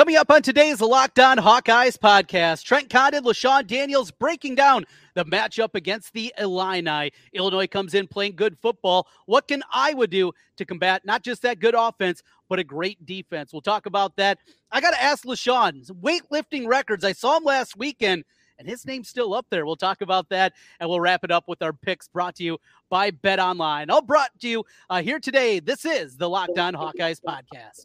Coming up on today's Locked On Hawkeyes podcast, Trent Condon, LeShun Daniels breaking down the matchup against the Illini. Illinois comes in playing good football. What can Iowa do to combat not just that good offense, but a great defense? We'll talk about that. I got to ask LeShun, weightlifting records. I saw him last weekend, and his name's still up there. We'll talk about that, and we'll wrap it up with our picks brought to you by Bet Online. All brought to you uh, here today. This is the Locked On Hawkeyes podcast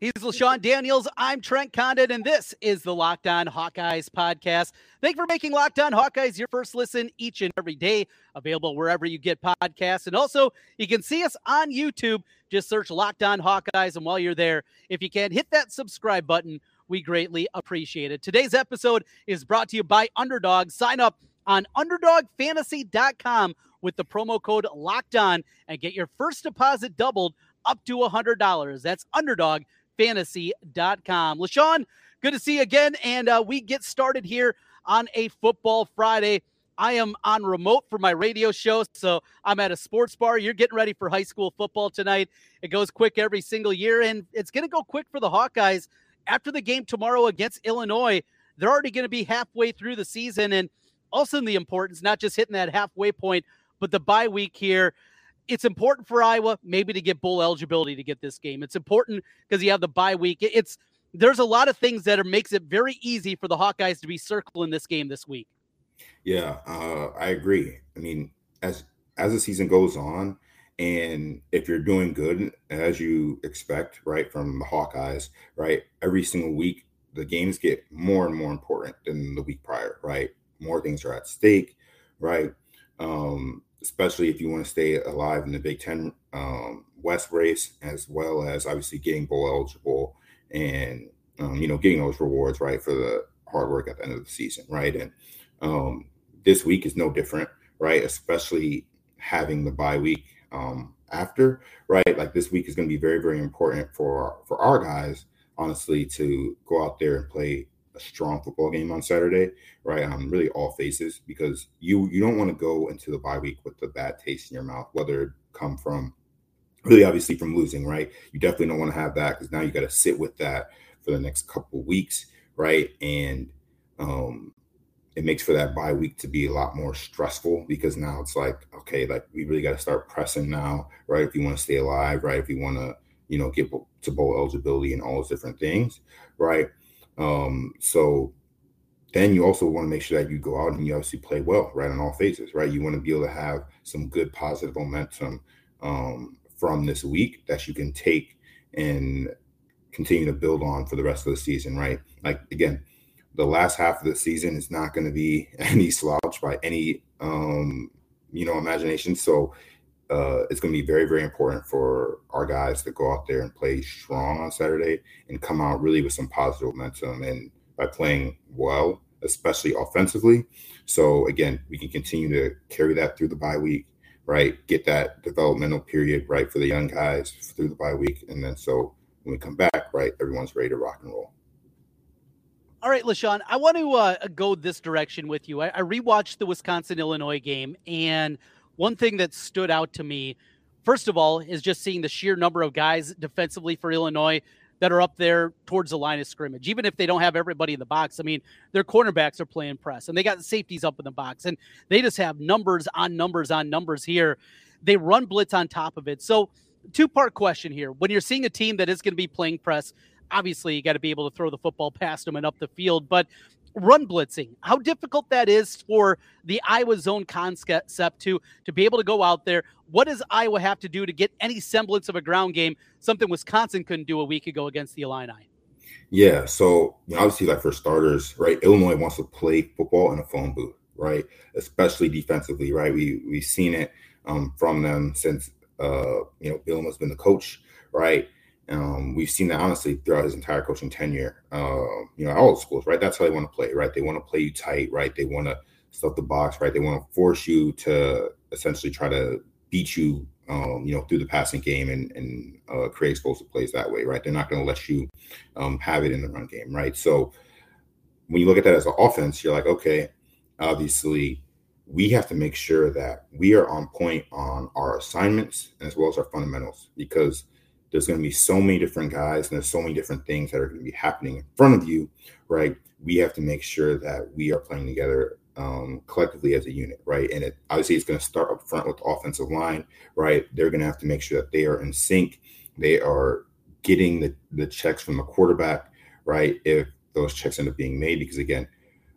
He's LeShun Daniels. I'm Trent Condon, and this is the Locked On Hawkeyes podcast. Thank you for making Locked On Hawkeyes your first listen each and every day. Available wherever you get podcasts. And also, you can see us on YouTube. Just search Locked On Hawkeyes. And while you're there, if you can, hit that subscribe button. We greatly appreciate it. Today's episode is brought to you by Underdog. Sign up on UnderdogFantasy.com with the promo code Locked On and get your first deposit doubled up to $100. That's Underdog fantasy.com. LeShun, good to see you again. And uh, we get started here on a football Friday. I am on remote for my radio show, so I'm at a sports bar. You're getting ready for high school football tonight. It goes quick every single year, and it's going to go quick for the Hawkeyes. After the game tomorrow against Illinois, they're already going to be halfway through the season, and also in the importance, not just hitting that halfway point, but the bye week here it's important for Iowa maybe to get bowl eligibility to get this game. It's important because you have the bye week. It's there's a lot of things that are, makes it very easy for the Hawkeyes to be circling this game this week. Yeah, uh, I agree. I mean, as as the season goes on, and if you're doing good as you expect, right, from the Hawkeyes, right, every single week the games get more and more important than the week prior, right? More things are at stake, right? Um, especially if you want to stay alive in the Big Ten um, West race, as well as obviously getting bowl eligible and um, you know getting those rewards right for the hard work at the end of the season, right? And um, this week is no different, right? Especially having the bye week um, after, right? Like this week is going to be very, very important for for our guys, honestly, to go out there and play a strong football game on Saturday, right? On really all faces, because you you don't want to go into the bye week with the bad taste in your mouth, whether it come from really obviously from losing, right? You definitely don't want to have that because now you got to sit with that for the next couple weeks, right? And um it makes for that bye week to be a lot more stressful because now it's like, okay, like we really got to start pressing now, right? If you want to stay alive, right? If you want to, you know, get to bowl eligibility and all those different things, right? Um, so then you also want to make sure that you go out and you obviously play well, right, on all phases, right? You want to be able to have some good positive momentum um, from this week that you can take and continue to build on for the rest of the season, right? Like again, the last half of the season is not going to be any slouch by any um, you know imagination. So uh, it's going to be very, very important for our guys to go out there and play strong on Saturday and come out really with some positive momentum and by playing well, especially offensively. So again, we can continue to carry that through the bye week, right? Get that developmental period right for the young guys through the bye week, and then so when we come back, right, everyone's ready to rock and roll. All right, LeShun, I want to uh, go this direction with you. I, I rewatched the Wisconsin Illinois game and one thing that stood out to me, first of all, is just seeing the sheer number of guys defensively for Illinois that are up there towards the line of scrimmage, even if they don't have everybody in the box. I mean, their cornerbacks are playing press and they got safeties up in the box and they just have numbers on numbers on numbers here. They run blitz on top of it. So, two part question here. When you're seeing a team that is going to be playing press, obviously you got to be able to throw the football past them and up the field. But run blitzing, how difficult that is for the Iowa zone concept to to be able to go out there. What does Iowa have to do to get any semblance of a ground game? Something Wisconsin couldn't do a week ago against the Illini. Yeah, so you know, obviously, like for starters, right? Illinois wants to play football in a phone booth, right? Especially defensively, right? We we've seen it um, from them since uh, you know Bielema's been the coach, right? Um, we've seen that honestly throughout his entire coaching tenure. Uh, you know, all the schools, right? That's how they want to play, right? They want to play you tight, right? They want to stuff the box, right? They want to force you to essentially try to beat you, um, you know, through the passing game and and uh, create explosive plays that way, right? They're not going to let you um, have it in the run game, right? So when you look at that as an offense, you're like, okay, obviously we have to make sure that we are on point on our assignments as well as our fundamentals because there's going to be so many different guys and there's so many different things that are going to be happening in front of you, right? We have to make sure that we are playing together um, collectively as a unit, right? And it, obviously, it's going to start up front with the offensive line, right? They're going to have to make sure that they are in sync. They are getting the, the checks from the quarterback, right? If those checks end up being made, because again,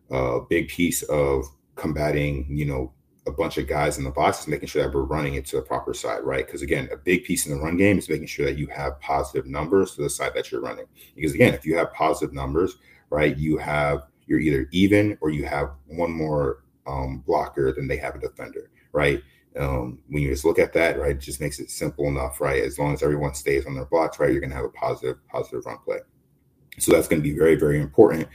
a big piece of combating, you know, a bunch of guys in the box is making sure that we're running it to the proper side, right? Because again, a big piece in the run game is making sure that you have positive numbers to the side that you're running. Because again, if you have positive numbers, right, you have you're either even or you have one more um, blocker than they have a defender, right? Um, when you just look at that, right, it just makes it simple enough, right? As long as everyone stays on their blocks, right, you're going to have a positive, positive run play. So that's going to be very, very important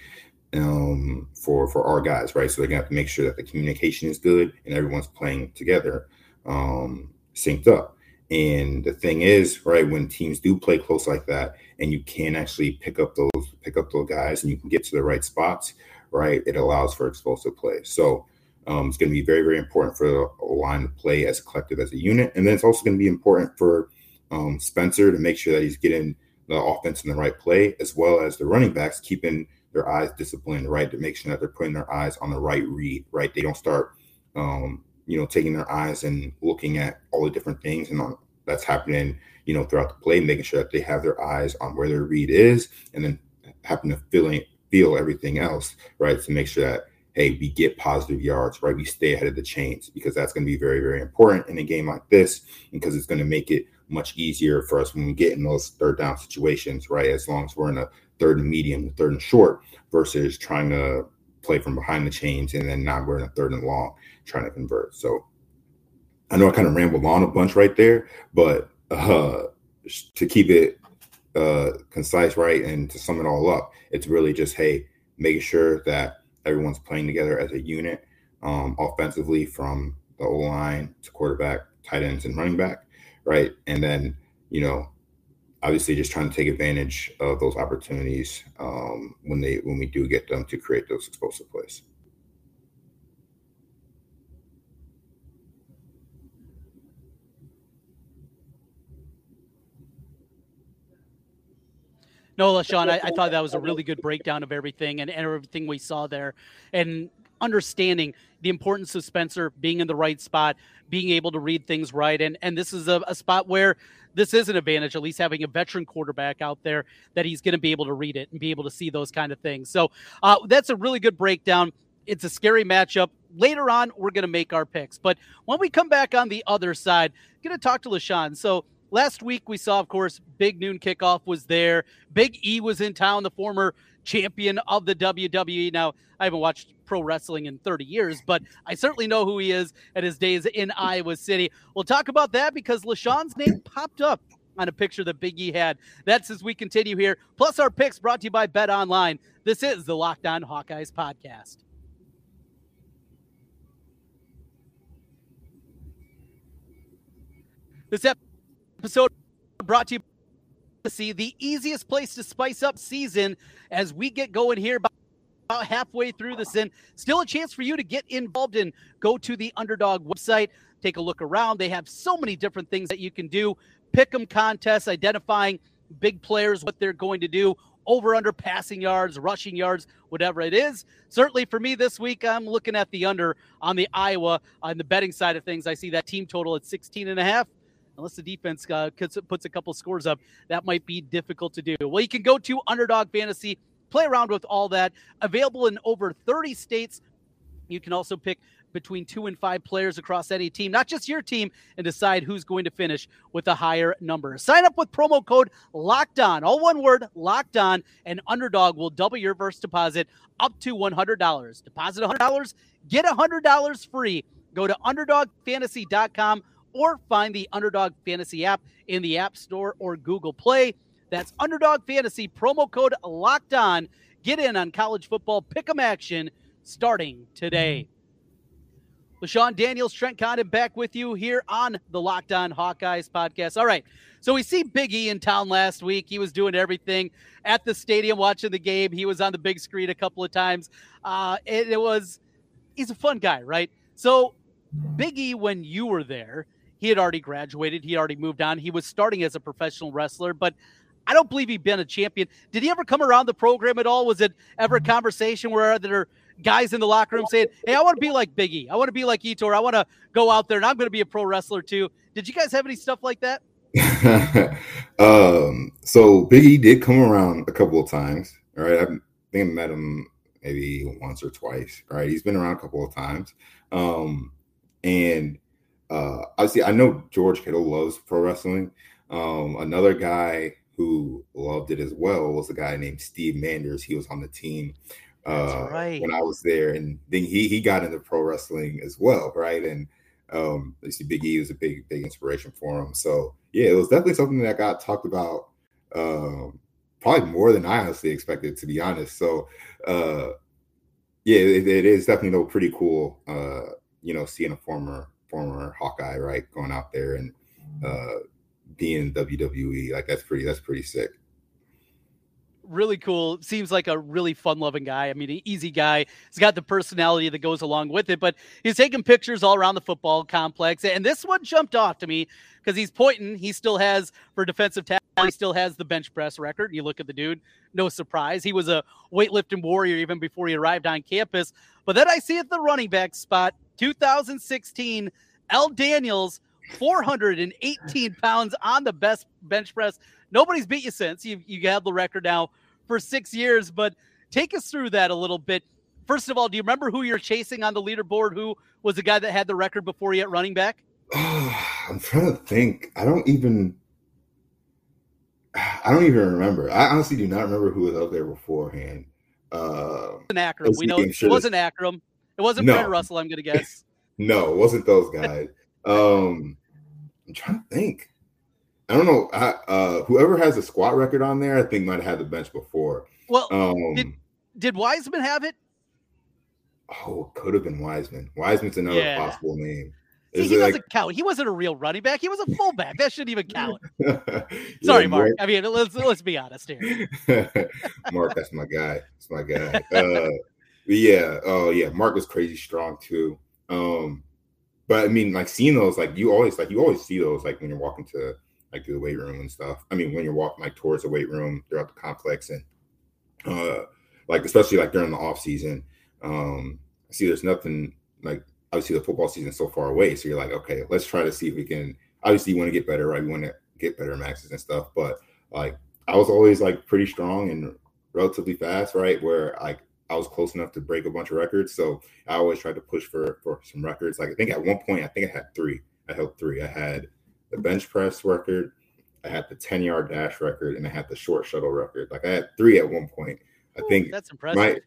um, for for our guys, right? So they're gonna have to make sure that the communication is good and everyone's playing together, um, synced up. And the thing is, right, when teams do play close like that, and you can actually pick up those pick up those guys, and you can get to the right spots, right, it allows for explosive play. So um, it's going to be very very important for the line to play as collective as a unit, and then it's also going to be important for um, Spencer to make sure that he's getting the offense in the right play, as well as the running backs keeping their eyes disciplined, right? To make sure that they're putting their eyes on the right read, right? They don't start, um, you know, taking their eyes and looking at all the different things and on, that's happening, you know, throughout the play, making sure that they have their eyes on where their read is, and then happen to feeling feel everything else, right? To make sure that hey, we get positive yards, right? We stay ahead of the chains because that's going to be very, very important in a game like this because it's going to make it much easier for us when we get in those third down situations, right? As long as we're in a third and medium, third and short, versus trying to play from behind the chains and then not we're a third and long trying to convert. So I know I kind of rambled on a bunch right there, but uh, to keep it uh, concise, right, and to sum it all up, it's really just hey, making sure that everyone's playing together as a unit, um, offensively from the O line to quarterback, tight ends, and running back, right, and then you know obviously just trying to take advantage of those opportunities um, when they when we do get them to create those explosive plays. No, LeShun, I, I, thought that was a really good breakdown of everything and, and everything we saw there. And understanding the importance of Spencer being in the right spot, being able to read things right. And and this is a, a spot where this is an advantage, at least having a veteran quarterback out there that he's going to be able to read it and be able to see those kind of things. So uh, that's a really good breakdown. It's a scary matchup. Later on, we're going to make our picks. But when we come back on the other side, going to talk to LeShun. So last week we saw, of course, Big Noon Kickoff was there. Big E was in town, the former champion of the WWE. Now, I haven't watched pro wrestling in 30 years, but I certainly know who he is at his days in Iowa City. We'll talk about that because LeShun's name popped up on a picture that Big E had. That's as we continue here. Plus, our picks brought to you by Bet Online. This is the Locked On Hawkeyes podcast. This episode brought to you see the easiest place to spice up season as we get going here about halfway through this and still a chance for you to get involved and go to the underdog website take a look around. They have so many different things that you can do. Pick 'em contests identifying big players what they're going to do over under passing yards rushing yards whatever it is. Certainly for me this week i'm looking at the under on the iowa on the betting side of things. I see that team total at 16 and a half unless the defense uh, puts a couple scores up, that might be difficult to do. Well, you can go to Underdog Fantasy, play around with all that. Available in over 30 states. You can also pick between two and five players across any team, not just your team, and decide who's going to finish with a higher number. Sign up with promo code Locked On, all one word, Locked On, and Underdog will double your first deposit up to $100. Deposit $100, get $100 free. Go to UnderdogFantasy.com or find the Underdog Fantasy app in the App Store or Google Play. That's Underdog Fantasy, promo code locked on. Get in on college football pick 'em action starting today. LeShun Daniels, Trent Condon back with you here on the Locked On Hawkeyes podcast. All right. So we see Big E in town last week. He was doing everything at the stadium watching the game. He was on the big screen a couple of times. Uh, it, it was, he's a fun guy, right? So Big E, when you were there, he had already graduated. He already moved on. He was starting as a professional wrestler, but I don't believe he'd been a champion. Did he ever come around the program at all? Was it ever a conversation where there are guys in the locker room saying, Hey, I want to be like Biggie. I want to be like Ettore. I want to go out there and I'm going to be a pro wrestler too. Did you guys have any stuff like that? um, so Biggie did come around a couple of times. Right. I think I met him maybe once or twice. Right. He's been around a couple of times. Um, and uh, obviously, I know George Kittle loves pro wrestling. Um, another guy who loved it as well was a guy named Steve Manders. He was on the team uh, right. when I was there, and then he he got into pro wrestling as well, right? And um, you see, Big E was a big big inspiration for him. So yeah, it was definitely something that got talked about um, probably more than I honestly expected, to be honest. So uh, yeah, it, it is definitely no pretty cool, uh, you know, seeing a former former Hawkeye right going out there and uh, being WWE like that's pretty that's pretty sick really cool. Seems like a really fun loving guy. I mean, an easy guy. He's got the personality that goes along with it, but he's taking pictures all around the football complex. And this one jumped off to me because he's pointing. He still has, for defensive tackle, he still has the bench press record. You look at the dude, no surprise. He was a weightlifting warrior even before he arrived on campus. But then I see at the running back spot, 2016, L. Daniels. 418 pounds on the best bench press nobody's beat you since. You you had the record now for six years, but take us through that a little bit. First of all, do you remember who you're chasing on the leaderboard? Who was the guy that had the record before you at running back? I'm trying to think. I don't even. I don't even remember. I honestly do not remember who was up there beforehand. Uh, it wasn't Akrum. We know it wasn't Akrum. It wasn't no. Brent Russell. I'm gonna guess. No, it wasn't those guys. um, I'm trying to think. I don't know. I, uh, whoever has a squat record on there, I think might have had the bench before. Well, um, did, did Weisman have it? Oh, could have been Weisman. Weisman's another yeah. possible name. See, he doesn't like... count. He wasn't a real running back. He was a fullback. that shouldn't even count. Sorry, yeah, Mark. Mark. I mean, let's let's be honest here. Mark, that's my guy. That's my guy. Uh, yeah. Oh, yeah. Mark was crazy strong too. Um, but I mean, like seeing those, like you always like you always see those, like when you're walking to like the weight room and stuff. I mean, when you're walking like towards the weight room throughout the complex and uh like especially like during the off season. Um I see there's nothing like obviously the football season so far away. So you're like, okay, let's try to see if we can obviously you want to get better, right? You want to get better maxes and stuff. But like I was always like pretty strong and relatively fast, right? Where like I was close enough to break a bunch of records. So I always tried to push for for some records. Like I think at one point I think I had three. I held three. I had the bench press record, I had the 10 yard dash record, and I had the short shuttle record. Like I had three at one point. I Ooh, think that's impressive. Might,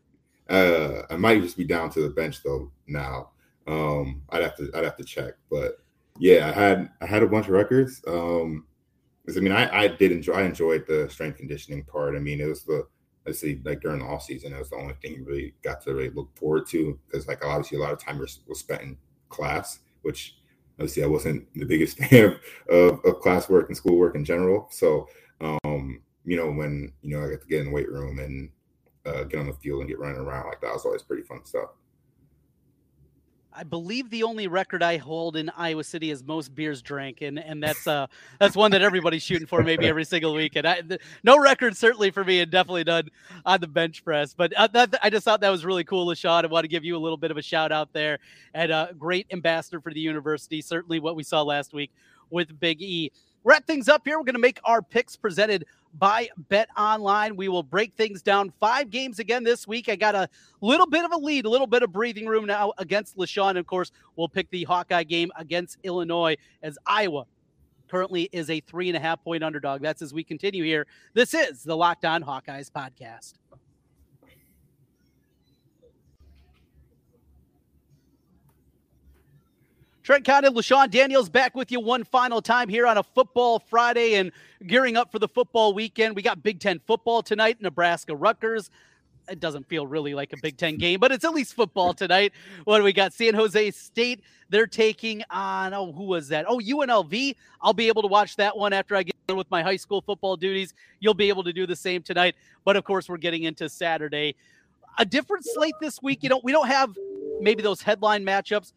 uh, I might just be down to the bench though now. Um, I'd have to I'd have to check, but yeah, I had I had a bunch of records. Um, I mean, I, I did enjoy I enjoyed the strength conditioning part. I mean, it was the let's see, like during the off season, that was the only thing you really got to really look forward to because like obviously a lot of time was, spent in class, which obviously I wasn't the biggest fan of, of, of classwork and schoolwork in general. So, um, you know, when, you know, I got to get in the weight room and uh, get on the field and get running around like that was always pretty fun stuff. I believe the only record I hold in Iowa City is most beers drank, and and that's uh that's one that everybody's shooting for maybe every single week. And I, no record certainly for me, and definitely none on the bench press. But uh, that, I just thought that was really cool, LeShun. I want to give you a little bit of a shout out there, and a uh, great ambassador for the university. Certainly, what we saw last week with Big E. Wrap things up here. We're going to make our picks presented by Bet Online. We will break things down. Five games again this week. I got a little bit of a lead, a little bit of breathing room now against LeShun. Of course, we'll pick the Hawkeye game against Illinois as Iowa currently is a three and a half point underdog. That's as we continue here. This is the Locked On Hawkeyes podcast. Trent Condon, LeShun Daniels back with you one final time here on a football Friday and gearing up for the football weekend. We got Big Ten football tonight, Nebraska Rutgers. it doesn't feel really like a Big Ten game, but it's at least football tonight. What do we got? San Jose State. They're taking on, oh, who was that? Oh, UNLV. I'll be able to watch that one after I get done with my high school football duties. You'll be able to do the same tonight. But of course, we're getting into Saturday. A different slate this week. You know, we don't have maybe those headline matchups.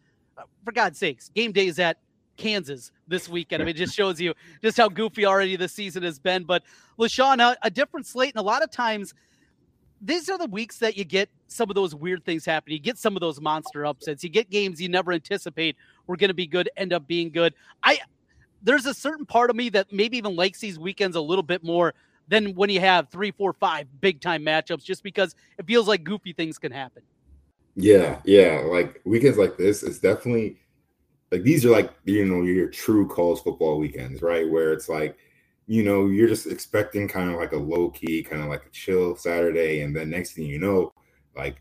For God's sakes, game day is at Kansas this weekend. I mean, it just shows you just how goofy already the season has been. But LeShun, a, a different slate, and a lot of times – these are the weeks that you get some of those weird things happen. You get some of those monster upsets. You get games you never anticipate were going to be good, end up being good. I there's a certain part of me that maybe even likes these weekends a little bit more than when you have three, four, five big time matchups, just because it feels like goofy things can happen. Yeah, yeah. Like weekends like this, it's definitely like these are like you know your true college football weekends, right? Where it's like you know, you're just expecting kind of like a low key, kind of like a chill Saturday, and then next thing you know, like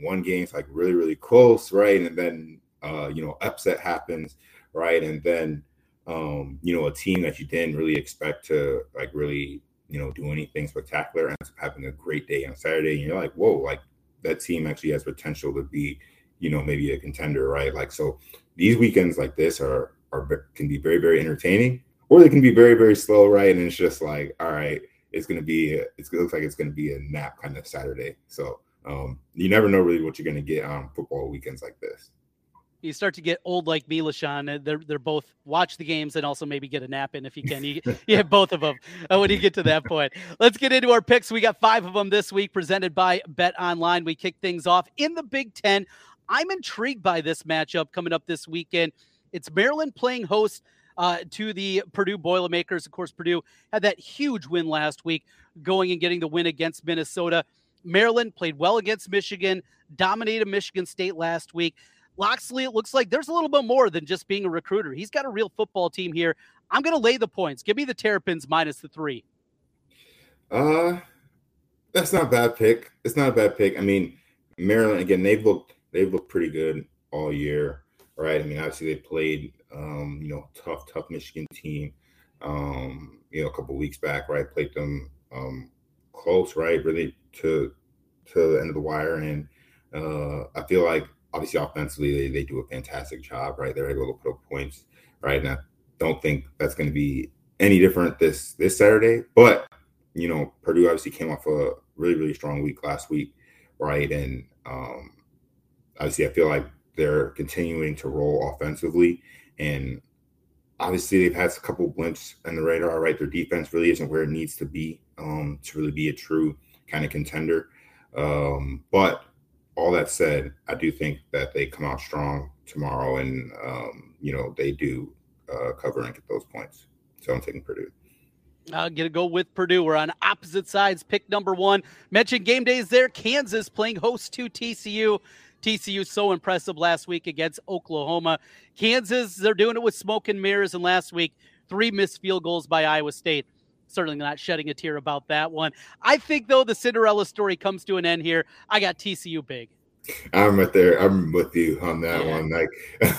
one game's like really, really close, right? And then uh, you know, upset happens, right? And then um, you know, a team that you didn't really expect to like really, you know, do anything spectacular ends up having a great day on Saturday, and you're like, whoa, like that team actually has potential to be, you know, maybe a contender, right? Like so these weekends like this are are can be very, very entertaining or they can be very very slow right? And it's just like all right it's to be a, it looks like it's to be a nap kind of saturday. So um, you never know really what you're to get on football weekends like this you start to get old like me, LeShun. They're they're both watch the games and also maybe get a nap in if you can. You, you have both of them uh, when you get to that point. Let's get into our picks. We got five of them this week, presented by Bet Online. We kick things off in the Big Ten. I'm intrigued by this matchup coming up this weekend. It's Maryland playing host uh, to the Purdue Boilermakers. Of course, Purdue had that huge win last week, going and getting the win against Minnesota. Maryland played well against Michigan, dominated Michigan State last week. Locksley, it looks like there's a little bit more than just being a recruiter. He's got a real football team here. I'm going to lay the points. Give me the Terrapins minus the three. Uh, that's not a bad pick. It's not a bad pick. I mean, Maryland again. They've looked they've looked pretty good all year, right? I mean, obviously they played um, you know, tough, tough Michigan team. Um, you know, a couple weeks back, right? Played them um, close, right? Really to to the end of the wire, and uh, I feel like obviously offensively they, they do a fantastic job, right? They're able to put up points, right? And I don't think that's going to be any different this this Saturday. But you know, Purdue obviously came off a really really strong week last week, right? And um, obviously, I feel like they're continuing to roll offensively, and obviously, they've had a couple blimps on the radar. Right, their defense really isn't where it needs to be um, to really be a true kind of contender. Um, but all that said, I do think that they come out strong tomorrow, and um, you know they do uh, cover and get those points. So I'm taking Purdue. I'm going to go with Purdue. We're on opposite sides. Pick number one. Mentioned game days there. Kansas playing host to TCU. TCU so impressive last week against Oklahoma. Kansas, they're doing it with smoke and mirrors. And last week, three missed field goals by Iowa State. Certainly not shedding a tear about that one. I think, though, the Cinderella story comes to an end here. I got TCU big. I'm right there. I'm with you on that yeah. one. Like,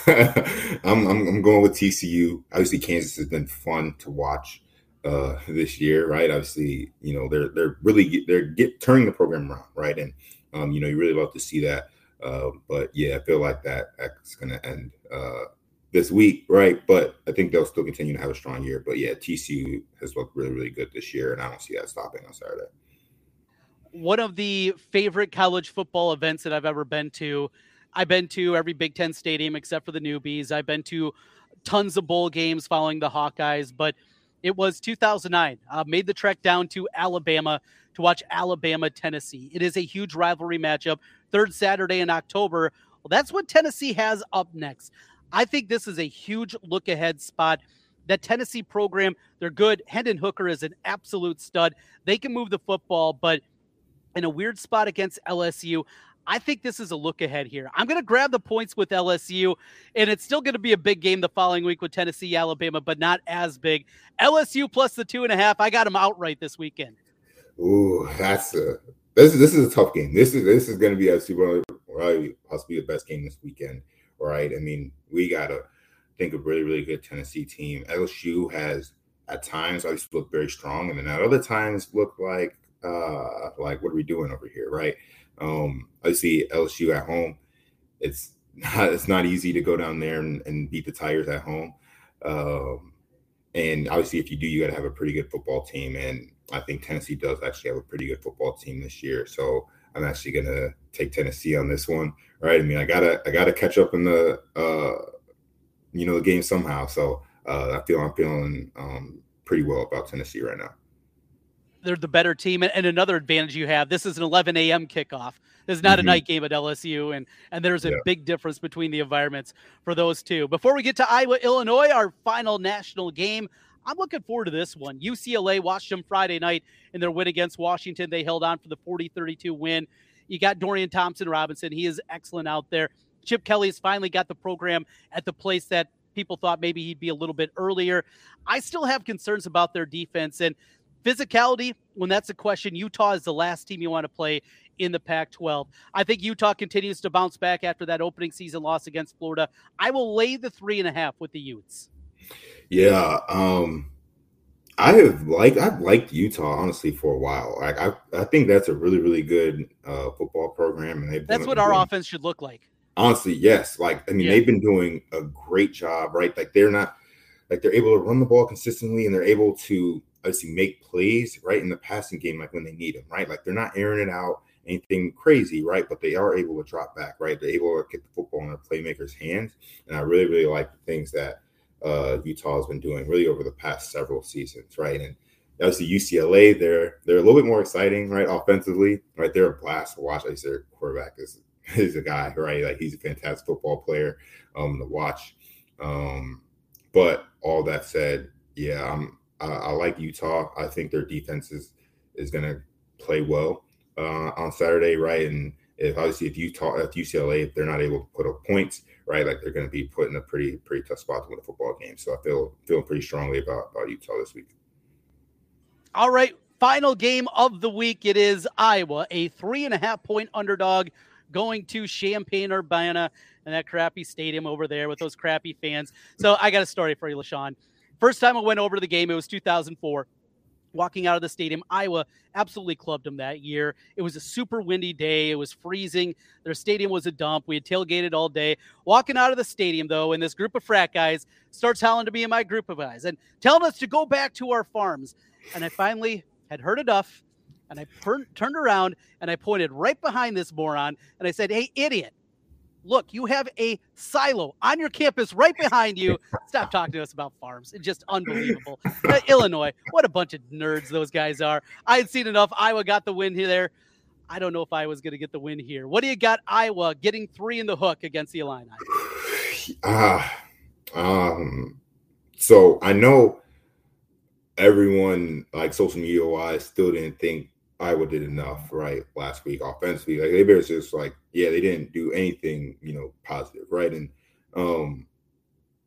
I'm, I'm, I'm going with TCU. Obviously, Kansas has been fun to watch uh, this year, right? Obviously, you know they're they're really they're get turning the program around, right? And um, you know you really love to see that. Uh, but yeah, I feel like that that's going to end uh, this week, right? But I think they'll still continue to have a strong year. But yeah, TCU has looked really, really good this year, and I don't see that stopping on Saturday. One of the favorite college football events that I've ever been to. I've been to every Big Ten stadium except for the newbies. I've been to tons of bowl games following the Hawkeyes, but it was 2009. Uh, made the trek down to Alabama to watch Alabama Tennessee. It is a huge rivalry matchup third Saturday in October. Well, that's what Tennessee has up next. I think this is a huge look ahead spot. That Tennessee program, they're good. Hendon Hooker is an absolute stud. They can move the football, but in a weird spot against LSU, I think this is a look ahead here. I'm going to grab the points with LSU, and it's still going to be a big game the following week with Tennessee, Alabama, but not as big. LSU plus the two and a half. I got them outright this weekend. Ooh, that's a this is this is a tough game. This is this is going to be a Super probably possibly the best game this weekend, right? I mean, we got to think of really really good Tennessee team. LSU has at times always looked very strong, and then at other times looked like uh, like what are we doing over here, right? Um, see LSU at home. It's not it's not easy to go down there and, and beat the Tigers at home. Um, and obviously, if you do, you got to have a pretty good football team. And I think Tennessee does actually have a pretty good football team this year. So I'm actually gonna take Tennessee on this one, right? I mean, I gotta I gotta catch up in the uh, you know the game somehow. So uh, I feel I'm feeling um, pretty well about Tennessee right now. They're the better team, and another advantage you have. This is an 11 a.m. kickoff. This is not mm-hmm. a night game at LSU, and and there's a yeah. big difference between the environments for those two. Before we get to Iowa, Illinois, our final national game, I'm looking forward to this one. UCLA watched them Friday night in their win against Washington. They held on for the 40 32 win. You got Dorian Thompson Robinson. He is excellent out there. Chip Kelly has finally got the program at the place that people thought maybe he'd be a little bit earlier. I still have concerns about their defense and physicality. When that's a question, Utah is the last team you want to play in the Pac 12. I think Utah continues to bounce back after that opening season loss against Florida. I will lay the three and a half with the Utes. Yeah, um, I have liked I've liked Utah honestly for a while. Like I, I think that's a really really good uh, football program, and they've that's what our offense should look like. Honestly, yes. Like I mean, yeah. they've been doing a great job, right? Like they're not like they're able to run the ball consistently, and they're able to obviously make plays right in the passing game, like when they need them, right? Like they're not airing it out anything crazy, right? But they are able to drop back, right? They're able to get the football in their playmakers' hands, and I really really like the things that uh, Utah has been doing really over the past several seasons, right? And obviously UCLA, they're they're a little bit more exciting, right? Offensively, right? They're a blast to watch. Like their quarterback is is a guy, right? Like he's a fantastic football player um, to watch. Um, but all that said, yeah, I'm I, I like Utah. I think their defense is is going to play well uh, on Saturday, right? And if obviously if Utah, if UCLA, if they're not able to put up points, right? Like they're going to be put in a pretty pretty tough spot to win a football game. So I feel feeling pretty strongly about about Utah this week. All right, final game of the week. It is Iowa, a three and a half point underdog, going to Champaign Urbana and that crappy stadium over there with those crappy fans. So I got a story for you, LeShun. First time I went over to the game, it was 2004 walking out of the stadium. Iowa absolutely clubbed them that year. It was a super windy day. It was freezing. Their stadium was a dump. We had tailgated all day. Walking out of the stadium, though, and this group of frat guys starts howling to me and my group of guys and telling us to go back to our farms. And I finally had heard enough. And I per- turned around and I pointed right behind this moron and I said, Hey, idiot, look, you have a silo on your campus right behind you. Stop talking to us about farms. It's just unbelievable. Uh, Illinois, what a bunch of nerds those guys are. I had seen enough. Iowa got the win here. There. I don't know if Iowa's going to get the win here. What do you got, Iowa getting three in the hook against the Illini? Ah, uh, um, so I know everyone, like social media wise, still didn't think Iowa did enough, right, last week offensively. Like they bears just like, yeah, they didn't do anything, you know, positive, right? And um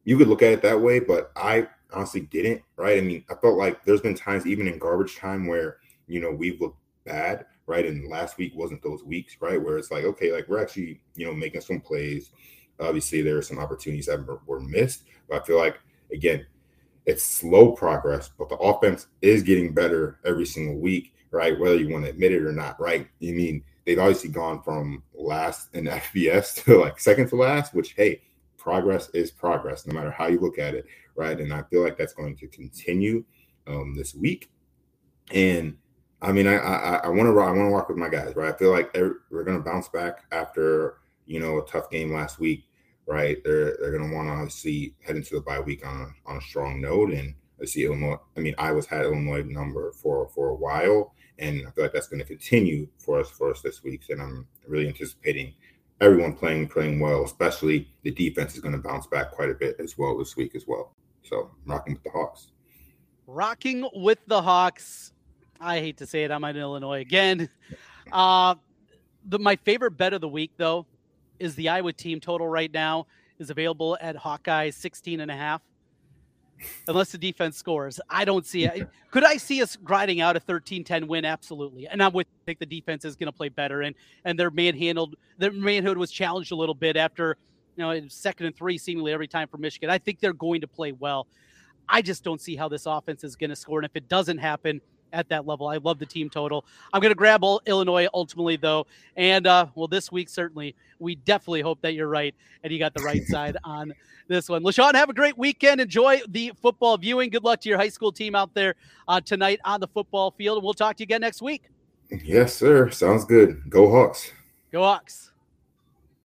you could look at it that way, but I honestly didn't, right? I mean, I felt like there's been times even in garbage time where, you know, we've looked bad, right? And last week wasn't those weeks, right? Where it's like, okay, like we're actually, you know, making some plays. Obviously, there are some opportunities that were missed, but I feel like again, it's slow progress, but the offense is getting better every single week right? Whether you want to admit it or not, right? You mean they've obviously gone from last in FBS to like second to last, which hey, progress is progress, no matter how you look at it, right? And I feel like that's going to continue um, this week. And I mean, I I want to I want to walk with my guys, right? I feel like we're going to bounce back after you know a tough game last week, right? They're they're going to want to obviously head into the bye week on on a strong note, and I see Illinois. I mean, Iowa's had Illinois number for for a while, and I feel like that's going to continue for us for us this week. And I'm really anticipating everyone playing playing well, especially the defense is going to bounce back quite a bit as well this week as well. So rocking with the Hawks. Rocking with the Hawks. I hate to say it, I'm in Illinois again. Uh, the, my favorite bet of the week, though, is the Iowa team total right now is available at Hawkeye 16 and a half unless the defense scores. I don't see it. Could I see us grinding out a 13-10 win? Absolutely. And I would think the defense is going to play better and and their manhandled their manhood was challenged a little bit after you know second and three seemingly every time for Michigan. I think they're going to play well. I just don't see how this offense is going to score. And if it doesn't happen, at that level. I love the team total. I'm going to grab Illinois ultimately, though. And, uh, well, this week, certainly, we definitely hope that you're right and you got the right side on this one. LeShun, have a great weekend. Enjoy the football viewing. Good luck to your high school team out there uh, tonight on the football field. And we'll talk to you again next week. Yes, sir. Sounds good. Go Hawks. Go Hawks.